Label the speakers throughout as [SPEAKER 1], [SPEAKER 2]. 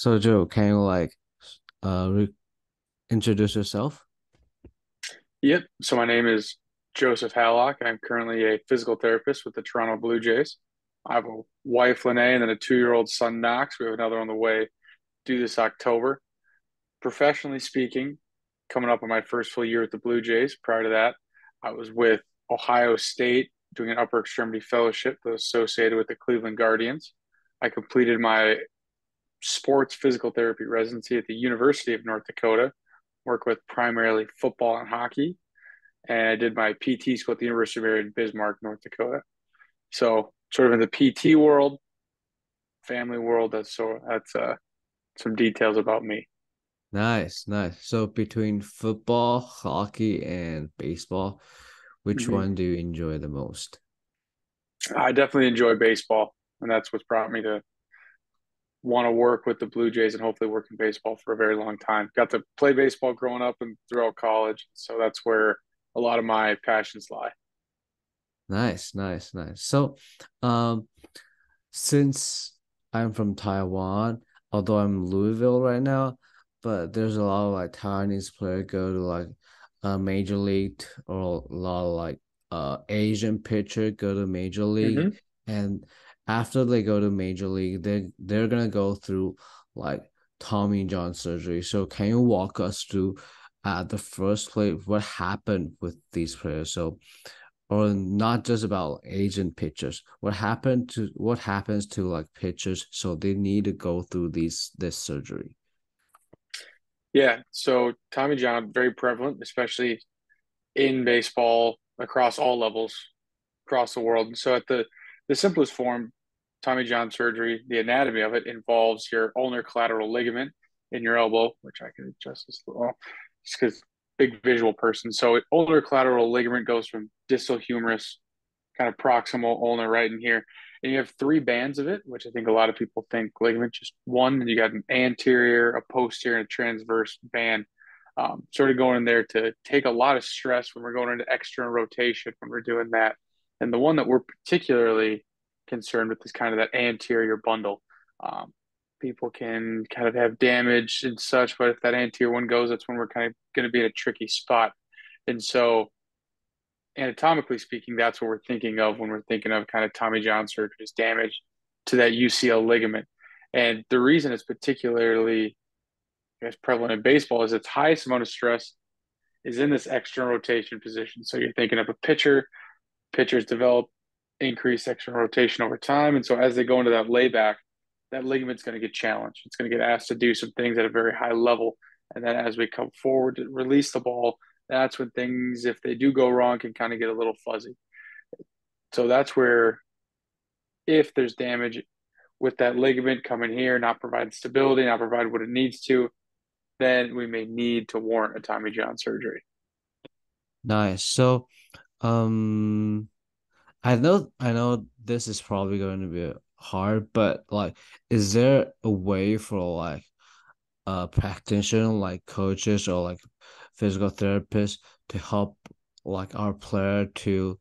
[SPEAKER 1] So Joe, can you like uh re- introduce yourself?
[SPEAKER 2] Yep. So my name is Joseph Hallock. I'm currently a physical therapist with the Toronto Blue Jays. I have a wife, Lene, and then a two-year-old son, Knox. We have another on the way due this October. Professionally speaking, coming up on my first full year with the Blue Jays. Prior to that, I was with Ohio State doing an upper extremity fellowship that was associated with the Cleveland Guardians. I completed my sports physical therapy residency at the University of North Dakota, work with primarily football and hockey. And I did my PT school at the University of Mary in Bismarck, North Dakota. So sort of in the PT world, family world, that's so that's uh some details about me.
[SPEAKER 1] Nice, nice. So between football, hockey, and baseball, which
[SPEAKER 2] Mhm.
[SPEAKER 1] one do you enjoy the most?
[SPEAKER 2] I definitely enjoy baseball, and that's what's brought me to want to work with the Blue Jays and hopefully work in baseball for a very long time. Got to play baseball growing up and throughout college, so that's where a lot of my passions lie.
[SPEAKER 1] Nice, nice, nice. So, um, since I'm from Taiwan, although I'm Louisville right now, but there's a lot of like Taiwanese players go to like a major league or a lot of like uh Asian pitcher go to major league
[SPEAKER 2] hmm
[SPEAKER 1] and after they go to major league they they're gonna go through like Tommy John surgery. So can you walk us through at the first place what happened with these players? So or not just about Asian pitchers. What happened to what happens to like pitchers so they need to go through these this surgery?
[SPEAKER 2] Yeah, so Tommy John very prevalent, especially in baseball across all levels across the world. So at the the simplest form, Tommy John surgery, the anatomy of it involves your ulnar collateral ligament in your elbow, which I can adjust this little, just because big visual person. So ulnar collateral ligament goes from distal humerus, kind of proximal ulnar right in here. And you have three bands of it, which I think a lot of people think ligament just one. And you got an anterior, a posterior, and a transverse band. Um, sort of going in there to take a lot of stress when we're going into external rotation when we're doing that. And the one that we're particularly concerned with is kind of that anterior bundle. Um, people can kind of have damage and such, but if that anterior one goes, that's when we're kind of going to be in a tricky spot. And so, anatomically speaking, that's what we're thinking of when we're thinking of kind of Tommy John surgery's damage to that UCL ligament. And the reason it's particularly guess, prevalent in baseball is its highest amount of stress is in this external rotation position. So you're thinking of a pitcher, pitchers develop increased external rotation over time. And so as they go into that layback, that ligament's going to get challenged. It's going to get asked to do some things at a very high level. And then as we come forward to release the ball, that's when things, if they do go wrong, can kind of get a little fuzzy. So that's where, if there's damage with that ligament coming here, not providing stability, not providing what it needs to, then we may need to warrant a Tommy John surgery.
[SPEAKER 1] Nice. So, um, I know I know this is probably going to be hard, but like, is there a way for like a practitioner, like coaches or like physical therapists, to help like our player to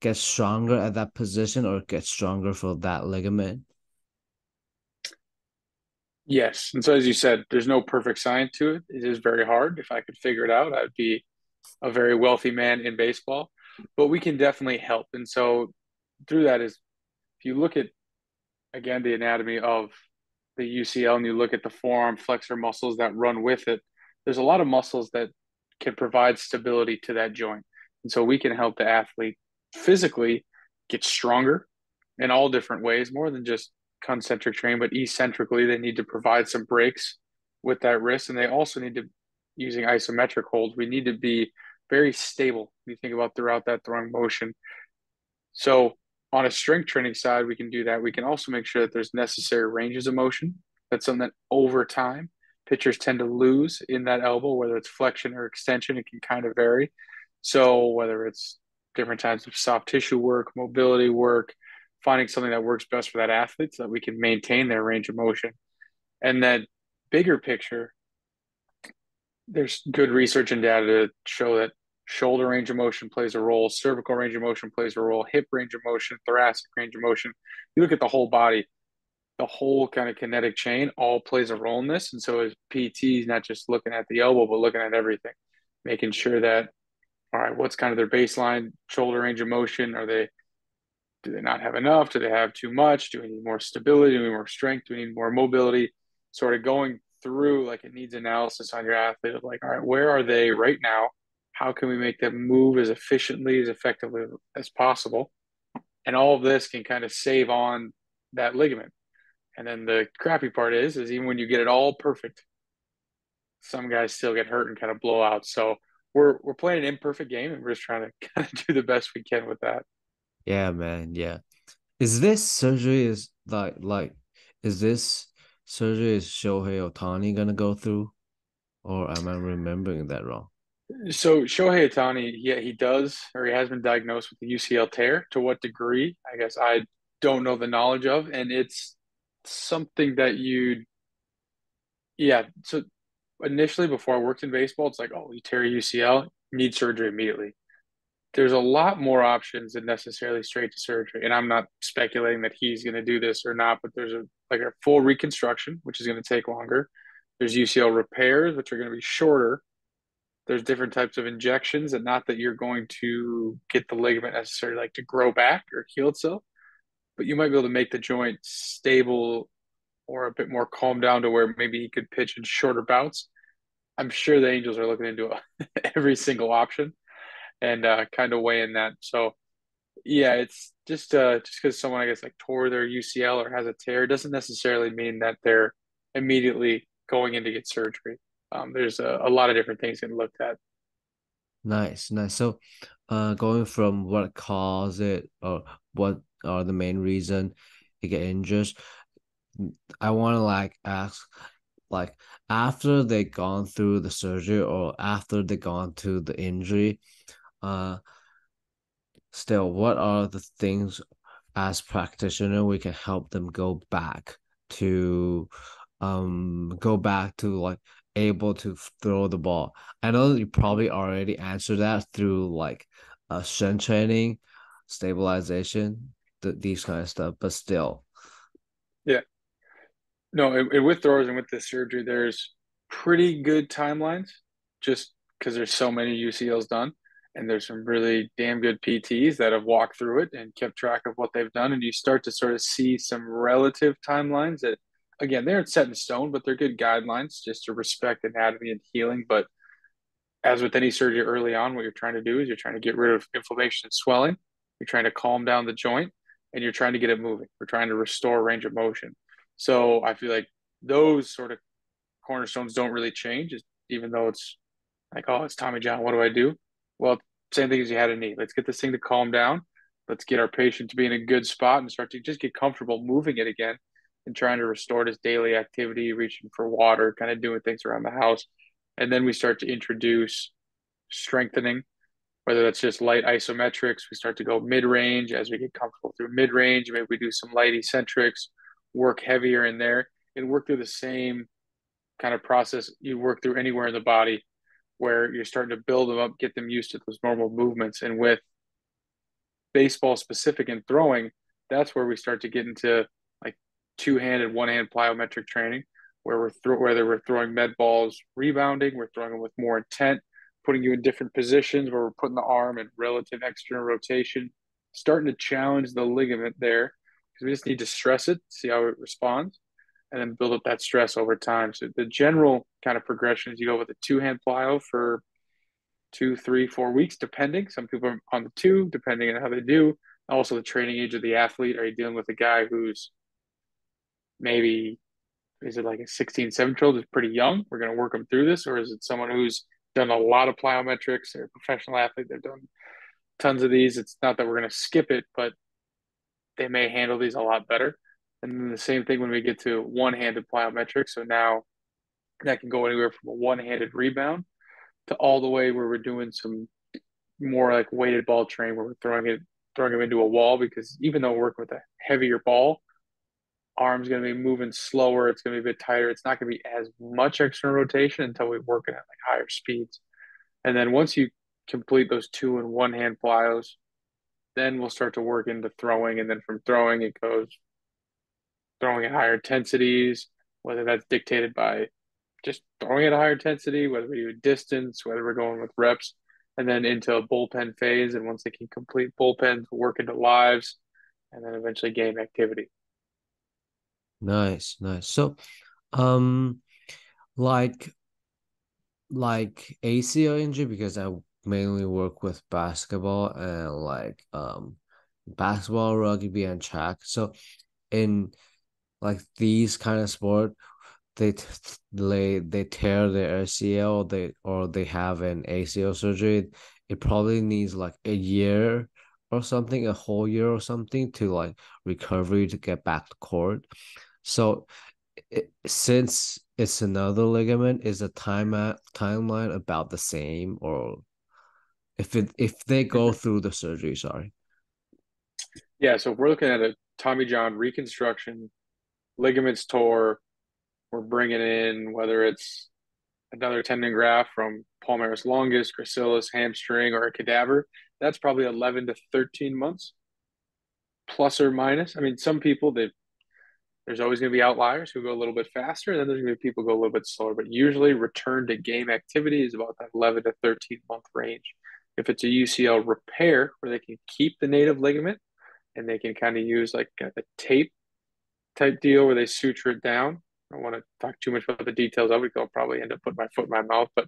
[SPEAKER 1] get stronger at that position or get stronger for that ligament?
[SPEAKER 2] Yes. And so, as you said, there's no perfect science to it. It is very hard. If I could figure it out, I'd be a very wealthy man in baseball, but we can definitely help. And so, through that is if you look at again the anatomy of the UCL and you look at the forearm flexor muscles that run with it, there's a lot of muscles that can provide stability to that joint. And so we can help the athlete physically get stronger in all different ways, more than just concentric training, but eccentrically, they need to provide some breaks with that wrist. And they also need to, using isometric holds, we need to be very stable. You think about throughout that throwing motion. So on a strength training side, we can do that. We can also make sure that there's necessary ranges of motion. That's something that over time pitchers tend to lose in that elbow, whether it's flexion or extension, it can kind of vary. So whether it's different types of soft tissue work, mobility work, finding something that works best for that athlete so that we can maintain their range of motion. And then bigger picture, there's good research and data to show that shoulder range of motion plays a role, cervical range of motion plays a role, hip range of motion, thoracic range of motion. You look at the whole body, the whole kind of kinetic chain all plays a role in this. And so as PTs, not just looking at the elbow, but looking at everything, making sure that, all right, what's kind of their baseline shoulder range of motion? Are they, do they not have enough? Do they have too much? Do we need more stability? Do we need more strength? Do we need more mobility? Sort of going through like it needs analysis on your athlete of like, all right, where are they right now? How can we make them move as efficiently, as effectively as possible? And all of this can kind of save on that ligament and then the crappy part is, is even when you get it all perfect, some guys still get hurt and kind of blow out. So we're we're playing an imperfect game, and we're just trying to kind of do the best we can with that.
[SPEAKER 1] Yeah, man. Yeah. Is this surgery is like like is this surgery is Shohei Ohtani gonna go through, or am I remembering that wrong?
[SPEAKER 2] So Shohei Ohtani, yeah, he does, or he has been diagnosed with the UCL tear. To what degree? I guess I don't know the knowledge of, and it's something that you'd yeah so initially before i worked in baseball it's like oh you tear ucl need surgery immediately there's a lot more options than necessarily straight to surgery and i'm not speculating that he's going to do this or not but there's a like a full reconstruction which is going to take longer there's ucl repairs which are going to be shorter there's different types of injections and not that you're going to get the ligament necessarily like to grow back or heal itself but you might be able to make the joint stable or a bit more calm down to where maybe he could pitch in shorter bouts. I'm sure the Angels are looking into every single option and uh, kind of weighing that. So, yeah, it's just uh, just because someone I guess like tore their UCL or has a tear doesn't necessarily mean that they're immediately going in to get surgery. Um, there's a, a lot of different things getting looked at.
[SPEAKER 1] Nice, nice. So, uh, going from what caused it or what are the main reason he get injured. I want to like ask, like after they gone through the surgery or after they gone to the injury, uh, still, what are the things as practitioner we can help them go back to, um, go back to like able to throw the ball. I know you probably already answered that through like uh strength training, stabilization, the, these kind of stuff, but still.
[SPEAKER 2] Yeah. No, and, and with throwers and with the surgery, there's pretty good timelines just because there's so many UCLs done. And there's some really damn good PTs that have walked through it and kept track of what they've done. And you start to sort of see some relative timelines that, again, they aren't set in stone, but they're good guidelines just to respect anatomy and healing. But as with any surgery early on, what you're trying to do is you're trying to get rid of inflammation and swelling. You're trying to calm down the joint and you're trying to get it moving. We're trying to restore range of motion. So I feel like those sort of cornerstones don't really change, even though it's like, oh, it's Tommy John. What do I do? Well, same thing as you had a knee. Let's get this thing to calm down. Let's get our patient to be in a good spot and start to just get comfortable moving it again and trying to restore his daily activity, reaching for water, kind of doing things around the house. And then we start to introduce strengthening whether that's just light isometrics, we start to go mid range as we get comfortable through mid range. Maybe we do some light eccentrics, work heavier in there, and work through the same kind of process you work through anywhere in the body where you're starting to build them up, get them used to those normal movements. And with baseball specific and throwing, that's where we start to get into like two handed, one hand plyometric training, where we're th- whether we're throwing med balls, rebounding, we're throwing them with more intent, putting you in different positions where we're putting the arm in relative external rotation, starting to challenge the ligament there because we just need to stress it, see how it responds, and then build up that stress over time. So the general kind of progression is you go with a two hand plyo for two, three, four weeks, depending. Some people are on the two, depending on how they do. Also, the training age of the athlete. Are you dealing with a guy who's maybe is it like a 16, 17 year old is pretty young? We're going to work them through this, or is it someone who's done a lot of plyometrics. They're a professional athlete. They've done tons of these. It's not that we're going to skip it, but they may handle these a lot better. And then the same thing when we get to one-handed plyometrics. So now that can go anywhere from a one-handed rebound to all the way where we're doing some more like weighted ball training where we're throwing it throwing them into a wall because even though we're working with a heavier ball, arm's going to be moving slower. It's going to be a bit tighter. It's not going to be as much external rotation until we work it at like higher speeds. And then once you complete those two and one hand plyos, then we'll start to work into throwing. And then from throwing, it goes throwing at higher intensities, whether that's dictated by just throwing at a higher intensity, whether we do distance, whether we're going with reps, and then into a bullpen phase. And once they can complete bullpens, we work into lives, and then eventually game activity.
[SPEAKER 1] Nice, nice. So, um, like, like ACL injury because I mainly work with basketball and like um basketball, rugby, and track. So, in like these kind of sport, they they they tear their ACL, they or they have an ACL surgery, it probably needs like a year or something, a whole year or something to like recovery to get back to court. So it, since it's another ligament, is the time at, timeline about the same or if it if they go through the surgery, sorry.
[SPEAKER 2] Yeah, so if we're looking at a Tommy John reconstruction, ligaments tore, we're bringing in whether it's another tendon graft from palmaris longus, gracilis, hamstring, or a cadaver. That's probably 11 to 13 months, plus or minus. I mean, some people they there's always going to be outliers who go a little bit faster, and then there's going to be people who go a little bit slower. But usually, return to game activity is about that 11 to 13 month range. If it's a UCL repair where they can keep the native ligament and they can kind of use like a tape type deal where they suture it down, I don't want to talk too much about the details of it. I'll probably end up putting my foot in my mouth, but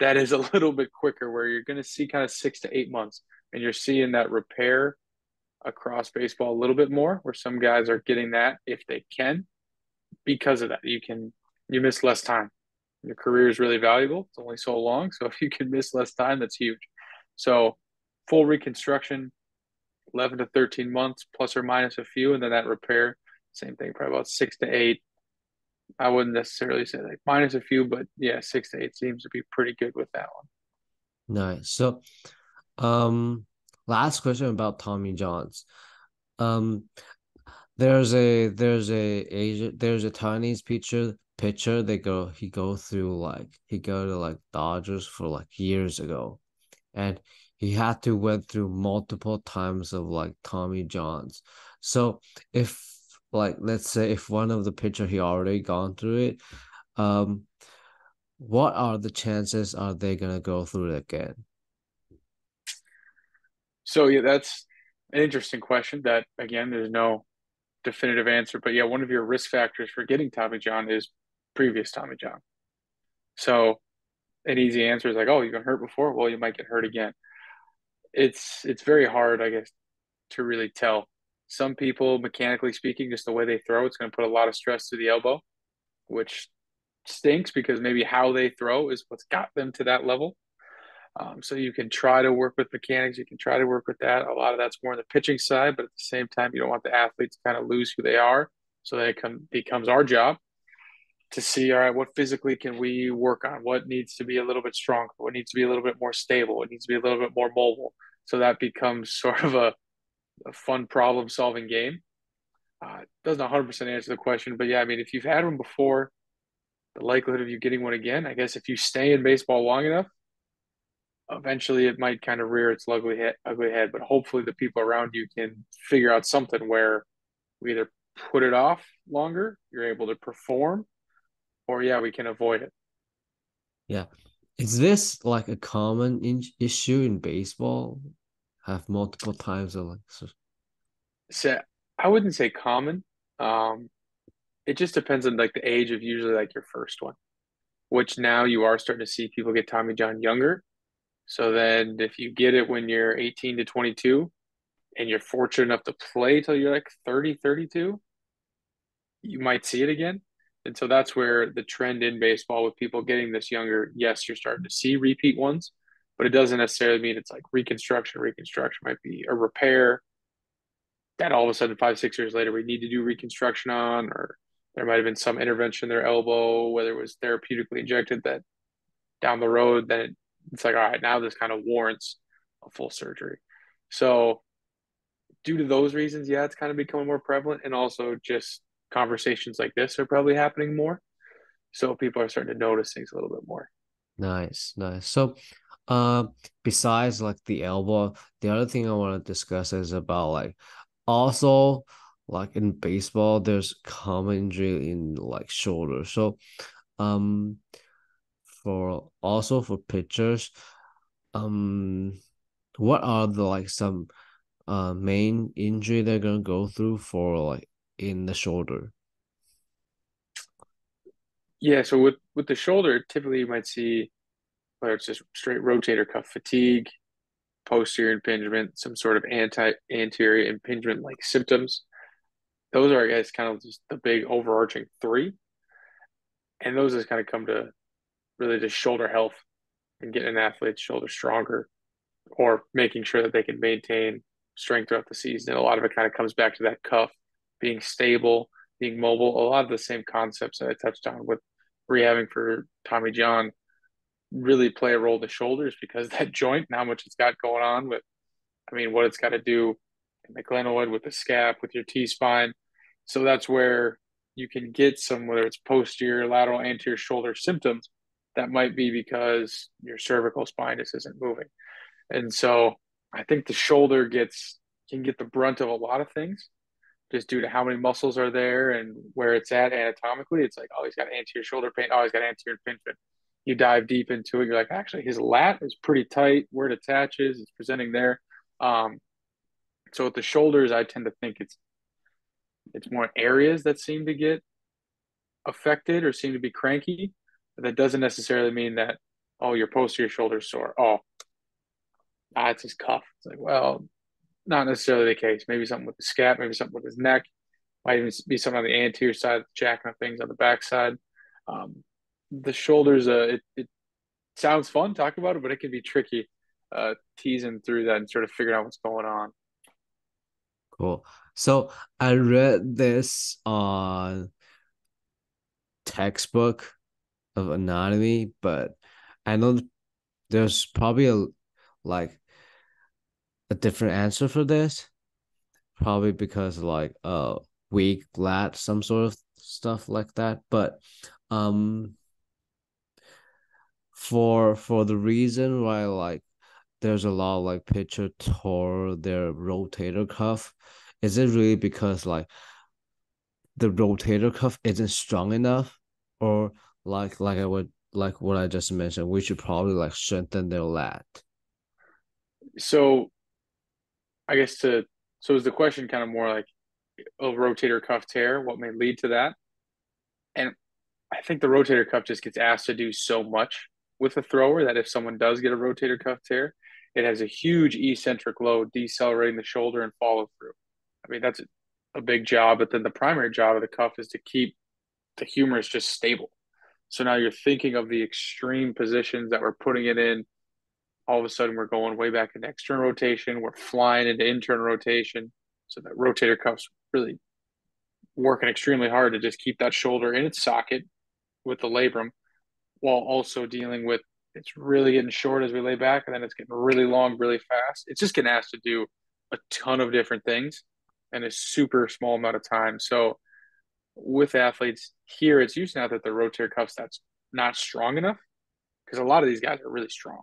[SPEAKER 2] that is a little bit quicker where you're going to see kind of six to eight months and you're seeing that repair across baseball a little bit more where some guys are getting that if they can because of that. You can you miss less time. Your career is really valuable. It's only so long so if you can miss less time that's huge. So full reconstruction 11 to 13 months plus or minus a few and then that repair same thing probably about six to eight I wouldn't necessarily say like minus a few, but yeah, six to eight seems to be pretty good with that one.
[SPEAKER 1] Nice. So, um, last question about Tommy Johns. Um, there's a there's a Asia there's a Chinese pitcher pitcher they go he go through like he go to like Dodgers for like years ago, and he had to went through multiple times of like Tommy Johns. So if like let's say if one of the pitcher he already gone through it, um, what are the chances are they gonna go through it again?
[SPEAKER 2] So yeah, that's an interesting question. That again, there's no definitive answer, but yeah, one of your risk factors for getting Tommy John is previous Tommy John. So an easy answer is like, oh, you've been hurt before. Well, you might get hurt again. It's it's very hard, I guess, to really tell some people, mechanically speaking, just the way they throw, it's going to put a lot of stress to the elbow, which stinks because maybe how they throw is what's got them to that level. Um, so you can try to work with mechanics, you can try to work with that. A lot of that's more on the pitching side, but at the same time, you don't want the athletes to kind of lose who they are. So that it come, becomes our job to see, all right, what physically can we work on? What needs to be a little bit stronger? What needs to be a little bit more stable? What needs to be a little bit more mobile? So that becomes sort of a a fun problem solving game. Uh, doesn't 100% answer the question, but yeah, I mean, if you've had one before, the likelihood of you getting one again, I guess if you stay in baseball long enough, eventually it might kind of rear its ugly head, ugly head. But hopefully, the people around you can figure out something where we either put it off longer, you're able to perform, or yeah, we can avoid it.
[SPEAKER 1] Yeah. Is this like a common in- issue in baseball? Have multiple times like so.
[SPEAKER 2] so I wouldn't say common. Um, it just depends on like the age of usually like your first one, which now you are starting to see people get Tommy John younger. So then if you get it when you're 18 to 22 and you're fortunate enough to play till you're like 30, 32, you might see it again. And so that's where the trend in baseball with people getting this younger, yes, you're starting to see repeat ones but it doesn't necessarily mean it's like reconstruction. Reconstruction might be a repair that all of a sudden five six years later we need to do reconstruction on, or there might have been some intervention in their elbow, whether it was therapeutically injected that down the road, then it, it's like all right, now this kind of warrants a full surgery. So due to those reasons, yeah, it's kind of becoming more prevalent, and also just conversations like this are probably happening more. So people are starting to notice things a little bit more.
[SPEAKER 1] Nice, nice. So uh, besides like the elbow, the other thing I want to discuss is about like also like in baseball, there's common injury in like shoulder. So, um, for also for pitchers, um, what are the like some uh main injury they're gonna go through for like in the shoulder?
[SPEAKER 2] Yeah, so with with the shoulder, typically you might see whether it's just straight rotator cuff fatigue, posterior impingement, some sort of anti anterior impingement like symptoms. Those are, I guess, kind of just the big overarching three. And those just kind of come to really just shoulder health and getting an athlete's shoulder stronger or making sure that they can maintain strength throughout the season. And a lot of it kind of comes back to that cuff being stable, being mobile. A lot of the same concepts that I touched on with rehabbing for Tommy John really play a role the shoulders because that joint and how much it's got going on with, I mean, what it's got to do in the glenoid with the scap, with your T spine. So that's where you can get some, whether it's posterior, lateral, anterior shoulder symptoms that might be because your cervical spine just isn't moving. And so I think the shoulder gets can get the brunt of a lot of things just due to how many muscles are there and where it's at anatomically. It's like, oh, he's got anterior shoulder pain. Oh, he's got anterior impingement. You dive deep into it. You're like, actually, his lat is pretty tight. Where it attaches, it's presenting there. Um, so with the shoulders, I tend to think it's it's more areas that seem to get affected or seem to be cranky. But that doesn't necessarily mean that oh, your posterior shoulder sore. Oh, ah, it's his cuff. It's like, well, not necessarily the case. Maybe something with the scap, maybe something with his neck. Might even be something on the anterior side, jacking up things on the backside. Um, the shoulders, uh, it, it sounds fun talking about it, but it can be tricky uh, teasing through that and sort of figuring out what's going on.
[SPEAKER 1] Cool. So I read this on textbook of anatomy, but I know there's probably a like a different answer for this. Probably because like uh weak lat, some sort of stuff like that. But um for for the reason why like there's a lot of like pitcher tore their rotator cuff, is it really because like the rotator cuff isn't strong enough or like like I would like what I just mentioned, we should probably like strengthen their lat.
[SPEAKER 2] So, I guess to so is the question kind of more like a rotator cuff tear? What may lead to that? And I think the rotator cuff just gets asked to do so much with a thrower that if someone does get a rotator cuff tear, it has a huge eccentric load decelerating the shoulder and follow through. I mean, that's a, big job, but then the primary job of the cuff is to keep the humerus just stable. So now you're thinking of the extreme positions that we're putting it in. All of a sudden, we're going way back into external rotation. We're flying into internal rotation. So that rotator cuff's really working extremely hard to just keep that shoulder in its socket with the labrum while also dealing with it's really getting short as we lay back and then it's getting really long really fast. It's just getting asked to do a ton of different things in a super small amount of time. So with athletes here, it's used now that the rotator cuffs that's not strong enough because a lot of these guys are really strong.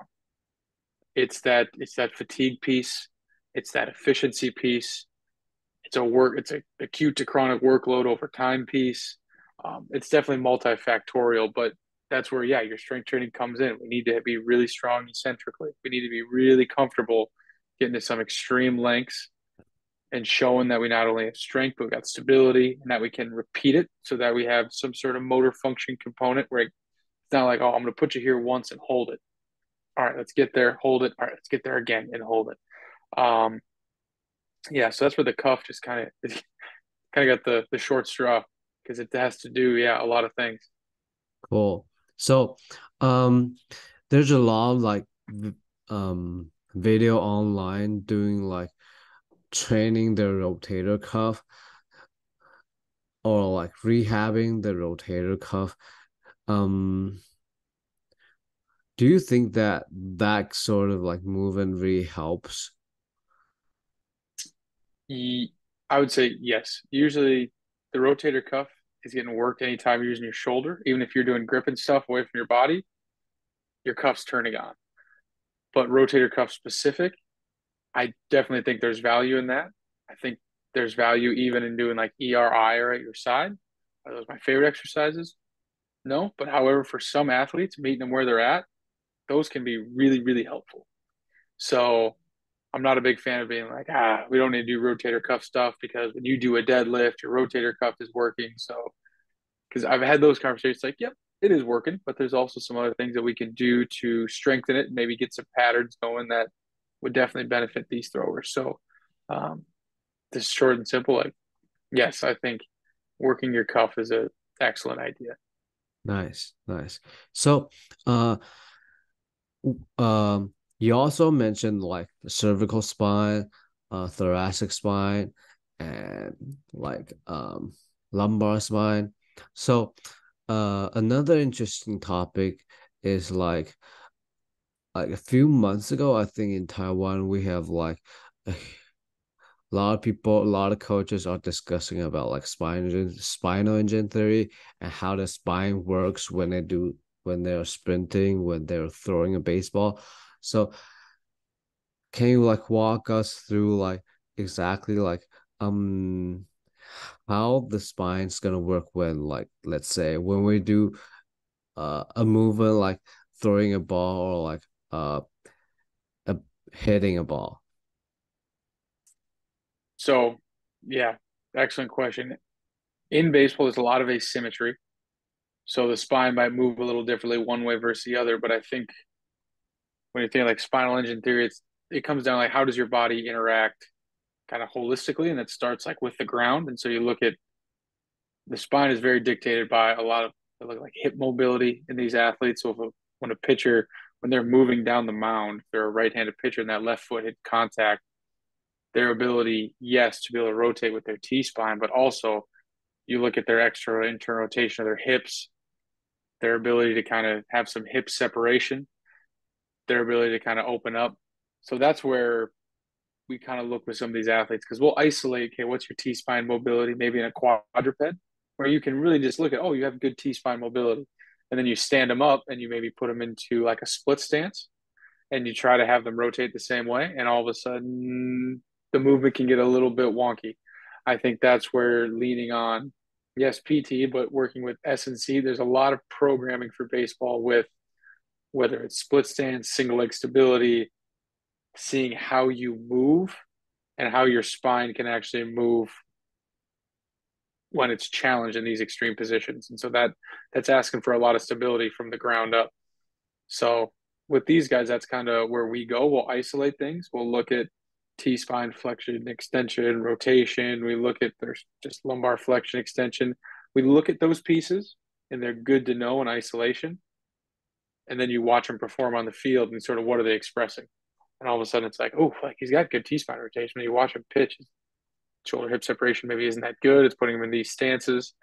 [SPEAKER 2] It's that it's that fatigue piece, it's that efficiency piece, it's a work, it's a acute to chronic workload over time piece. Um, it's definitely multifactorial, but that's where yeah, your strength training comes in. We need to be really strong eccentrically. We need to be really comfortable getting to some extreme lengths and showing that we not only have strength, but we've got stability and that we can repeat it so that we have some sort of motor function component where it's not like, oh, I'm going to put you here once and hold it. All right, let's get there, hold it. All right, let's get there again and hold it. Um, yeah, so that's where the cuff just kind of kind of got the the short straw because it has to do yeah a lot of things.
[SPEAKER 1] Cool. So, um, there's a lot of like um video online doing like training the rotator cuff or like rehabbing the rotator cuff. Um do you think that that sort of like movement really helps?
[SPEAKER 2] I would say yes. Usually the rotator cuff is getting worked anytime you're using your shoulder even if you're doing grip and stuff away from your body your cuff's turning on but rotator cuff specific I definitely think there's value in that. I think there's value even in doing like ERI or at your side. Are those my favorite exercises? No, but however, for some athletes, meeting them where they're at, those can be really, really helpful. So I'm not a big fan of being like, ah, we don't need to do rotator cuff stuff because when you do a deadlift, your rotator cuff is working. So, because I've had those conversations like, yep, it is working, but there's also some other things that we can do to strengthen it maybe get some patterns going that would definitely benefit these throwers. So, um, this short and simple, like, yes, I think working your cuff is an excellent idea.
[SPEAKER 1] Nice, nice. So, uh, um, you also mentioned like the cervical spine, uh, thoracic spine, and like um lumbar spine. So, uh, another interesting topic is like like a few months ago, I think in Taiwan we have like a lot of people, a lot of coaches are discussing about like spinal spinal engine theory and how the spine works when they do when they're sprinting, when they're throwing a baseball. So can you like walk us through like exactly like um how the spine's gonna work when like let's say when we do uh, a movement like throwing a ball or like uh a, hitting a ball?
[SPEAKER 2] So yeah excellent question. In baseball there's a lot of asymmetry. So the spine might move a little differently one way versus the other but i think when you think like spinal engine theory it's it comes down like how does your body interact kind of holistically and it starts like with the ground. And so you look at the spine is very dictated by a lot of like hip mobility in these athletes. So if a, when a pitcher when they're moving down the mound they're a right-handed pitcher and that left foot hit contact their ability yes to be able to rotate with their t-spine but also you look at their extra internal rotation of their hips their ability to kind of have some hip separation their ability to kind of open up so that's where we kind of look with some of these athletes because we'll isolate, okay, what's your T spine mobility, maybe in a quadruped, where you can really just look at, oh, you have good T spine mobility. And then you stand them up and you maybe put them into like a split stance and you try to have them rotate the same way. And all of a sudden, the movement can get a little bit wonky. I think that's where leaning on, yes, PT, but working with S&C, there's a lot of programming for baseball with whether it's split stance, single leg stability, seeing how you move and how your spine can actually move when it's challenged in these extreme positions. And so that that's asking for a lot of stability from the ground up. So with these guys, that's kind of where we go. We'll isolate things. We'll look at T spine flexion, extension, rotation. We look at their just lumbar flexion, extension. We look at those pieces and they're good to know in isolation. And then you watch them perform on the field and sort of what are they expressing and all of a sudden it's like, oh, like he's got good T spine rotation. You watch him pitch, shoulder hip separation maybe isn't that good. It's putting him in these stances.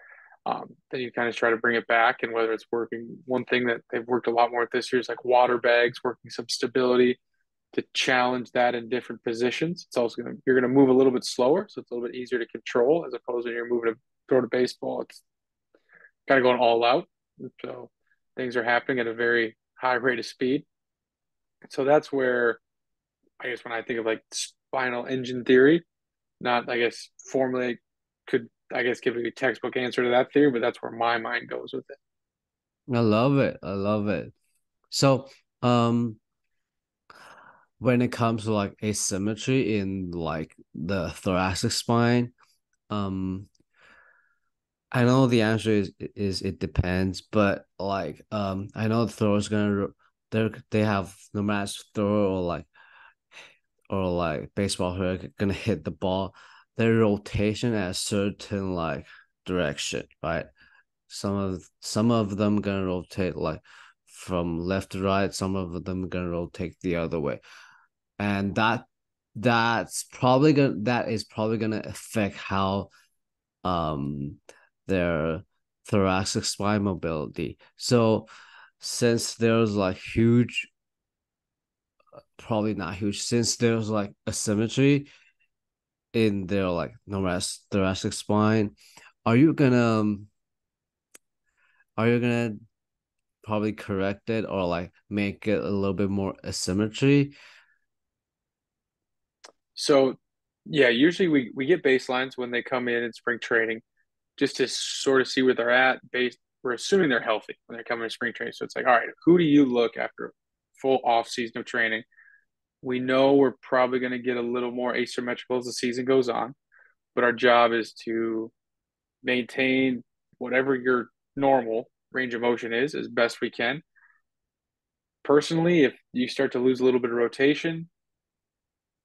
[SPEAKER 2] Um, then you kind of try to bring it back, and whether it's working, one thing that they've worked a lot more this year is like water bags, working some stability to challenge that in different positions. It's also gonna you're gonna move a little bit slower, so it's a little bit easier to control as opposed to you're moving to throw to baseball. It's kind of going all out, so things are happening at a very high rate of speed. So that's where I guess when I think of like spinal engine theory, not I guess formally could I guess give a textbook answer to that theory, but that's where my mind goes with it.
[SPEAKER 1] I love it. I love it. So, um, when it comes to like asymmetry in like the thoracic spine, um, I know the answer is is it depends, but like um, I know the thrower's gonna they they have no matter thrower or like or like baseball who are gonna hit the ball, their rotation at a certain like direction, right? Some of some of them gonna rotate like from left to right, some of them gonna rotate the other way. And that that's probably gonna that is probably gonna affect how um their thoracic spine mobility. So since there's like huge probably not huge since there's like asymmetry in their like thoracic spine. Are you gonna um, are you gonna probably correct it or like make it a little bit more asymmetry?
[SPEAKER 2] So Yeah, usually we we get baselines when they come in in spring training, just to sort of see where they're at. Based, we're assuming they're healthy when they're coming to spring training. So it's like, all right, who do you look after full off season of training? We know we're probably going to get a little more asymmetrical as the season goes on, but our job is to maintain whatever your normal range of motion is as best we can. Personally, if you start to lose a little bit of rotation,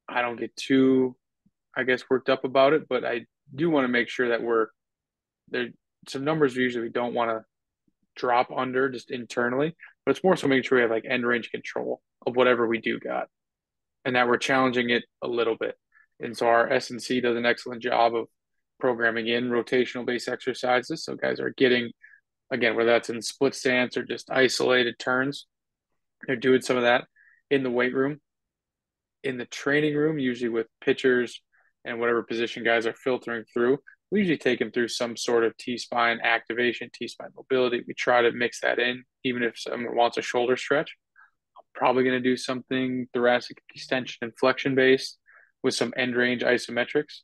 [SPEAKER 2] I don't get too, I guess, worked up about it, but I do want to make sure that we're there. Some numbers we usually don't want to drop under just internally, but it's more so making sure we have like end range control of whatever we do got and that we're challenging it a little bit. And so our S&C does an excellent job of programming in rotational base exercises. So guys are getting, again, whether that's in split stance or just isolated turns, they're doing some of that in the weight room. In the training room, usually with pitchers and whatever position guys are filtering through, we usually take them through some sort of T spine activation, T spine mobility. We try to mix that in, even if someone wants a shoulder stretch. I'm probably going to do something thoracic extension and flexion based with some end range isometrics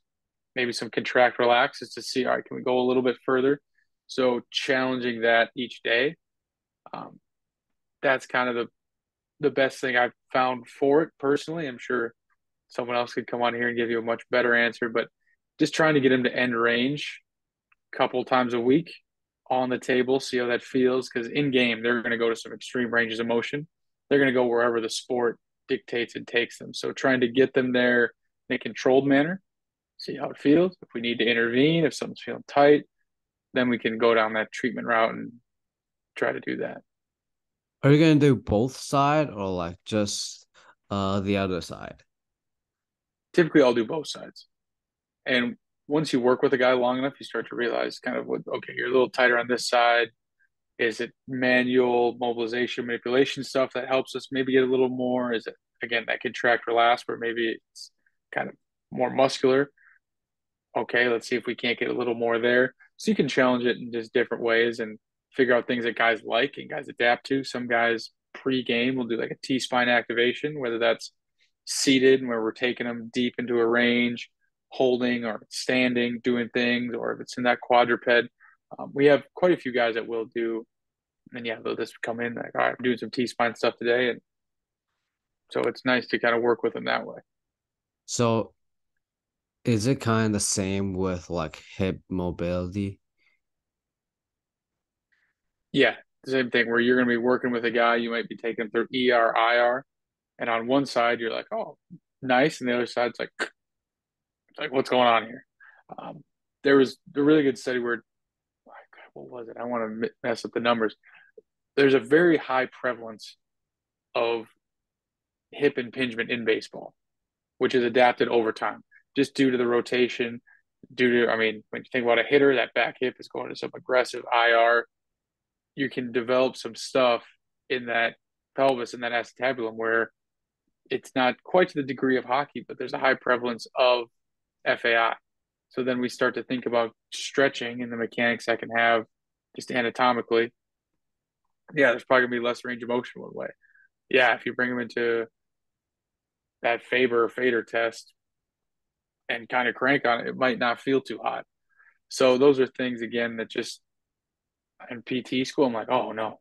[SPEAKER 2] maybe some contract relaxes to see, all right, can we go a little bit further? So challenging that each day. Um, that's kind of the the best thing I've found for it personally. I'm sure someone else could come on here and give you a much better answer, but just trying to get them to end range a couple times a week on the table, see how that feels. Because in game, they're going to go to some extreme ranges of motion. They're going to go wherever the sport dictates and takes them. So trying to get them there in a controlled manner see how it feels. If we need to intervene, if something's feeling tight, then we can go down that treatment route and try to do that.
[SPEAKER 1] Are you gonna do both side or like just uh the other side?
[SPEAKER 2] Typically, I'll do both sides. And once you work with a guy long enough, you start to realize kind of what okay, you're a little tighter on this side. Is it manual mobilization manipulation stuff that helps us maybe get a little more? Is it again that contract relax where maybe it's kind of more muscular? okay, let's see if we can't get a little more there. So you can challenge it in just different ways and figure out things that guys like and guys adapt to. Some guys pre-game will do like a T spine activation, whether that's seated and where we're taking them deep into a range, holding or standing, doing things, or if it's in that quadruped. Um, we have quite a few guys that will do, and yeah, they'll just come in like, all right, I'm doing some T spine stuff today, and so it's nice to kind of work with them that way.
[SPEAKER 1] So is it kind of the same with like hip mobility?
[SPEAKER 2] Yeah, the same thing where you're going to be working with a guy, you might be taking through ER, IR, and on one side you're like, oh, nice, and the other side's like, like what's going on here? Um, there was a really good study where, what was it? I want to mess up the numbers. There's a very high prevalence of hip impingement in baseball, which is adapted over time just due to the rotation, due to, I mean, when you think about a hitter, that back hip is going to some aggressive IR. You can develop some stuff in that pelvis and that acetabulum where it's not quite to the degree of hockey, but there's a high prevalence of FAI. So then we start to think about stretching and the mechanics that can have just anatomically. Yeah, there's probably gonna be less range of motion one way. Yeah, if you bring them into that Faber FADIR test, and kind of crank on it, it might not feel too hot. So those are things again that just in PT school, I'm like, oh no,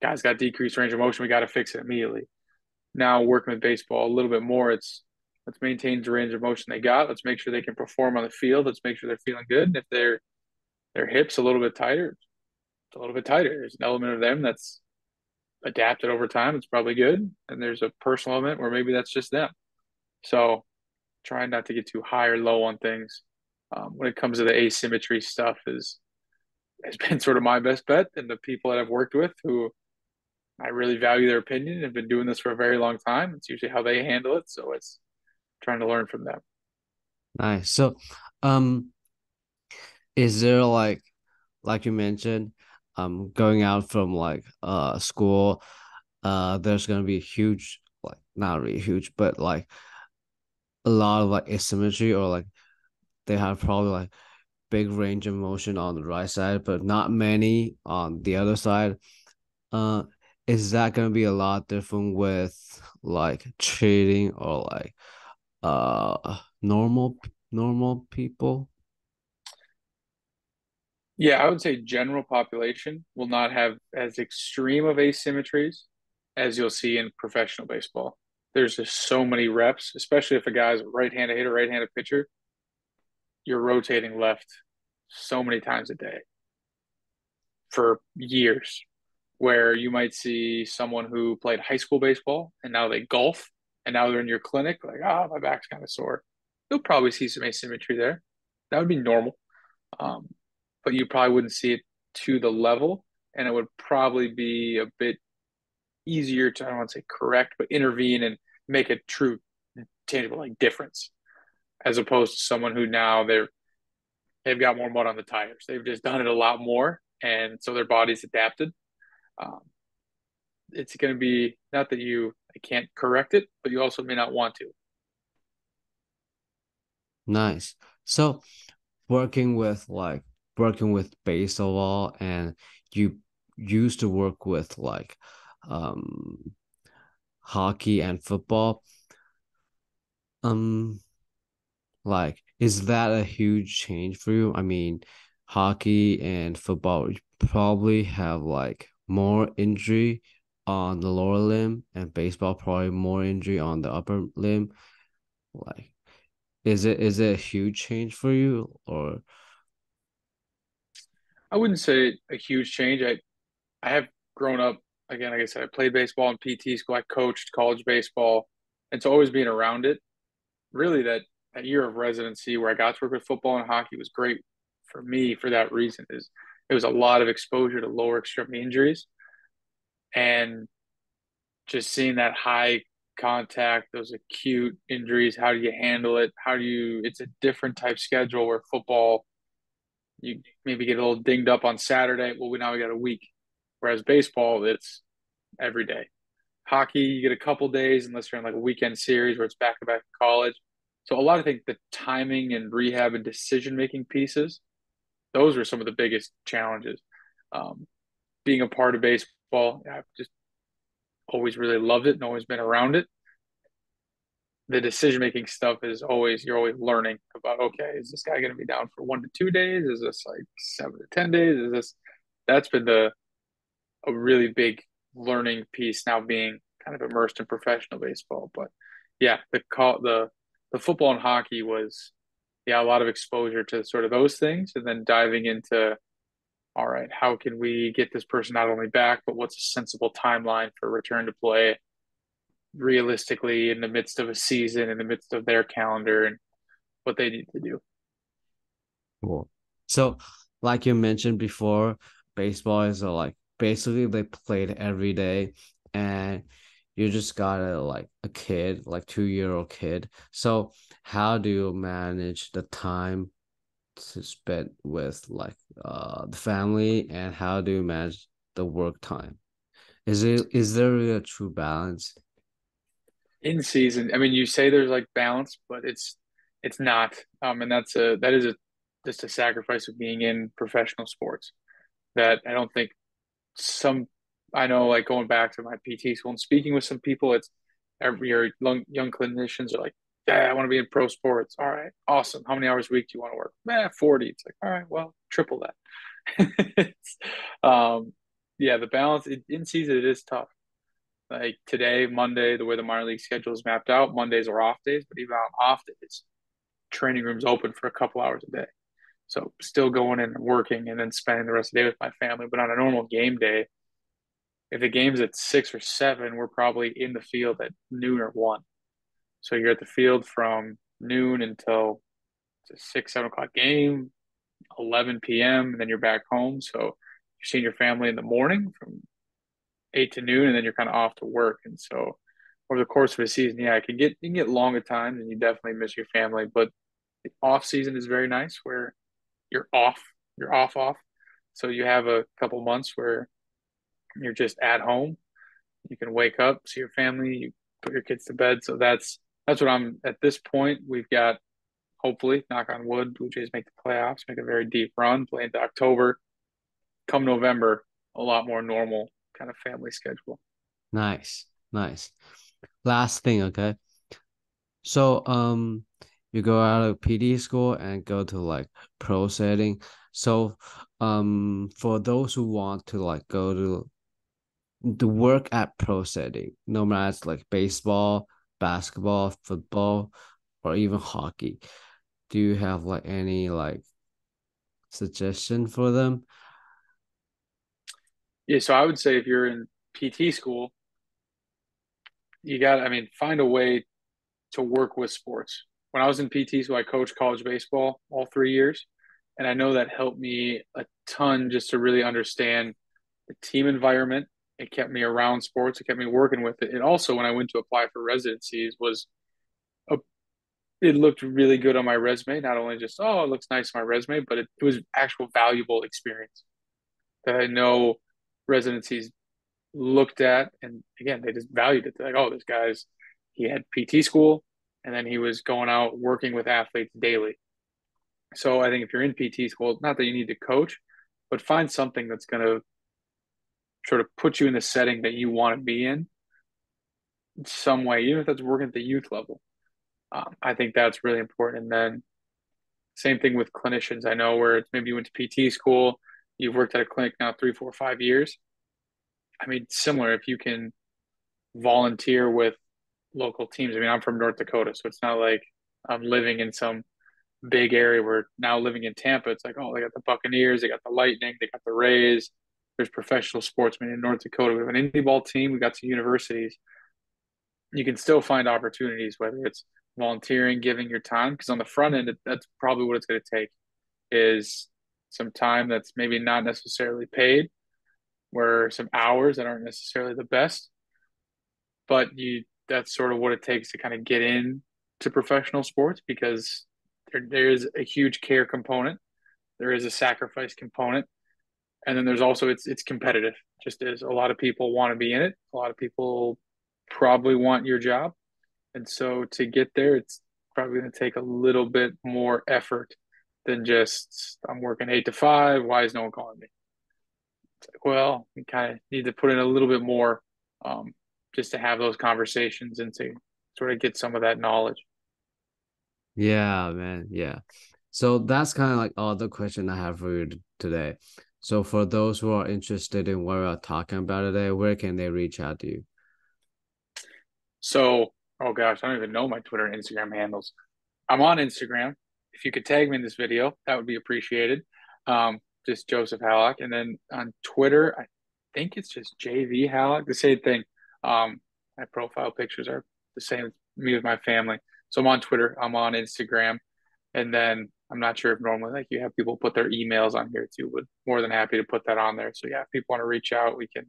[SPEAKER 2] guys got decreased range of motion. We got to fix it immediately. Now working with baseball a little bit more, it's let's maintain the range of motion they got. Let's make sure they can perform on the field. Let's make sure they're feeling good. And if their their hips a little bit tighter, it's a little bit tighter. There's an element of them that's adapted over time. It's probably good. And there's a personal element where maybe that's just them. So trying not to get too high or low on things. Um, when it comes to the asymmetry stuff, is has been sort of my best bet, and the people that I've worked with who I really value their opinion have been doing this for a very long time. It's usually how they handle it, so it's trying to learn from them.
[SPEAKER 1] Nice. So, um, is there like, like you mentioned, um, going out from like uh school, uh, there's gonna be a huge, like not really huge, but like a lot of like asymmetry or like they have probably like big range of motion on the right side, but not many on the other side. Uh, is that gonna be a lot different with like trading or like uh normal normal people?
[SPEAKER 2] Yeah, I would say general population will not have as extreme of asymmetries as you'll see in professional baseball. There's just so many reps, especially if a guy's a right-handed hitter, right-handed pitcher, you're rotating left so many times a day for years. Where you might see someone who played high school baseball and now they golf and now they're in your clinic, like, ah, oh, my back's kind of sore. You'll probably see some asymmetry there. That would be normal. Um, but you probably wouldn't see it to the level, and it would probably be a bit easier to I don't want to say correct, but intervene and make a true tangible like difference, as opposed to someone who now they're they've got more mud on the tires. They've just done it a lot more, and so their body's adapted. Um, it's going to be not that you I can't correct it, but you also may not want to.
[SPEAKER 1] Nice. So working with like working with baseball and you used to work with like um hockey and football um like is that a huge change for you i mean hockey and football probably have like more injury on the lower limb and baseball probably more injury on the upper limb like is it is it a huge change for you or
[SPEAKER 2] I wouldn't say a huge change. I I have grown up again, like I said, I played baseball in PT school. I coached college baseball, and so always being around it. Really, that that year of residency where I got to work with football and hockey was great for me for that reason. Is it was a lot of exposure to lower extremity injuries, and just seeing that high contact, those acute injuries. How do you handle it? How do you? It's a different type schedule where football you maybe get a little dinged up on Saturday. Well, we now we got a week. Whereas baseball, it's every day. Hockey, you get a couple days unless you're in like a weekend series where it's back to back college. So a lot of think the timing and rehab and decision making pieces, those were some of the biggest challenges. Um, being a part of baseball, I've just always really loved it and always been around it. The decision making stuff is always you're always learning about okay is this guy going to be down for one to two days? Is this like seven to ten days? Is this that's been the a really big learning piece now being kind of immersed in professional baseball. But yeah the call the the football and hockey was yeah a lot of exposure to sort of those things and then diving into all right how can we get this person not only back but what's a sensible timeline for return to play realistically in the midst of a season, in the midst of their calendar and what they need to do.
[SPEAKER 1] Cool. So, like you mentioned before, baseball is a, like basically they played every day, and you just got a like a kid, like two year old kid. So, how do you manage the time to spend with like uh the family, and how do you manage the work time? Is it is there really a true balance?
[SPEAKER 2] in season. I mean, you say there's like balance, but it's it's not. Um, and that's a that is a just a sacrifice of being in professional sports. That I don't think some. I know, like going back to my PT school and speaking with some people, it's every your young, young clinicians are like, "Yeah, I want to be in pro sports." All right, awesome. How many hours a week do you want to work? Man, forty. It's like, all right, well, triple that. um, yeah, the balance in season it is tough like today, Monday, the way the minor league schedule is mapped out, Mondays are off days, but even on off days, training rooms open for a couple hours a day. So still going in and working and then spending the rest of the day with my family. But on a normal game day, if the game's at six or seven, we're probably in the field at noon or one. So you're at the field from noon until six, seven o'clock game, 11 p.m., and then you're back home. So you're seeing your family in the morning from eight to noon, and then you're kind of off to work. And so over the course of a season, yeah, it can get you can get long at times, and you definitely miss your family. But the off season is very nice, where you're off, you're off, off. So you have a couple months where you're just at home. You can wake up, see your family, you put your kids to bed. So that's that's what I'm at this point. We've got hopefully, knock on wood, Blue Jays make the playoffs, make a very deep run, play into October. Come November, a lot more normal kind of family schedule.
[SPEAKER 1] Nice, nice. Last thing, okay. So, um, you go out of PT school and go to like pro setting. So, um, for those who want to like go to the work at pro setting, no matter it's like baseball, basketball, football, or even hockey, do you have like any like suggestion for them?
[SPEAKER 2] Yeah, so I would say if you're in PT school, you got, I mean, find a way to work with sports. When I was in PT school, I coached college baseball all three years. And I know that helped me a ton just to really understand the team environment. It kept me around sports. It kept me working with it. And also, when I went to apply for residencies, was a, it looked really good on my resume. Not only just oh, it looks nice on my resume, but it, it was actual valuable experience that I know residencies looked at, and again, they just valued it. They're like, oh, this guy's he had PT school, and then he was going out working with athletes daily. So I think if you're in PT school, not that you need to coach, but find something that's going to sort of put you in the setting that you want to be in, some way, even if that's working at the youth level. Um, I think that's really important. And then same thing with clinicians. I know where maybe you went to PT school, you've worked at a clinic now three, four, five years. I mean, similar if you can volunteer with local teams. I mean, I'm from North Dakota, so it's not like I'm living in some big area. We're now living in Tampa. It's like, oh, they got the Buccaneers, they got the Lightning, they got the Rays. There's professional sportsmen in North Dakota. We have an indie ball team. We got some universities. You can still find opportunities, whether it's volunteering, giving your time, because on the front end, that's probably what it's going to take is some time that's maybe not necessarily paid, where some hours that aren't necessarily the best, but you that's sort of what it takes to kind of get in to professional sports because there, there is a huge care component, there is a sacrifice component, and then there's also it's it's competitive. Just as a lot of people want to be in it, a lot of people probably want your job, and so to get there, it's probably going to take a little bit more effort than just I'm working eight to five. Why is no one calling me? Like, well, you kind of need to put in a little bit more um, just to have those conversations and to sort of get some of that knowledge.
[SPEAKER 1] Yeah, man. Yeah. So that's kind of like all the question I have for you today. So for those who are interested in what we're talking about today, where can they reach out to you?
[SPEAKER 2] So, oh gosh, I don't even know my Twitter and Instagram handles. I'm on Instagram. If you could tag me in this video, that would be appreciated. Um, just Joseph Hallock. And then on Twitter, I think it's just JV Hallock, the same thing. Um, my profile pictures are the same me with my family. So I'm on Twitter, I'm on Instagram, and then I'm not sure if normally like you have people put their emails on here too, but more than happy to put that on there. So yeah, if people want to reach out, we can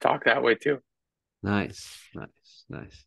[SPEAKER 2] talk that way too.
[SPEAKER 1] Nice, nice, nice.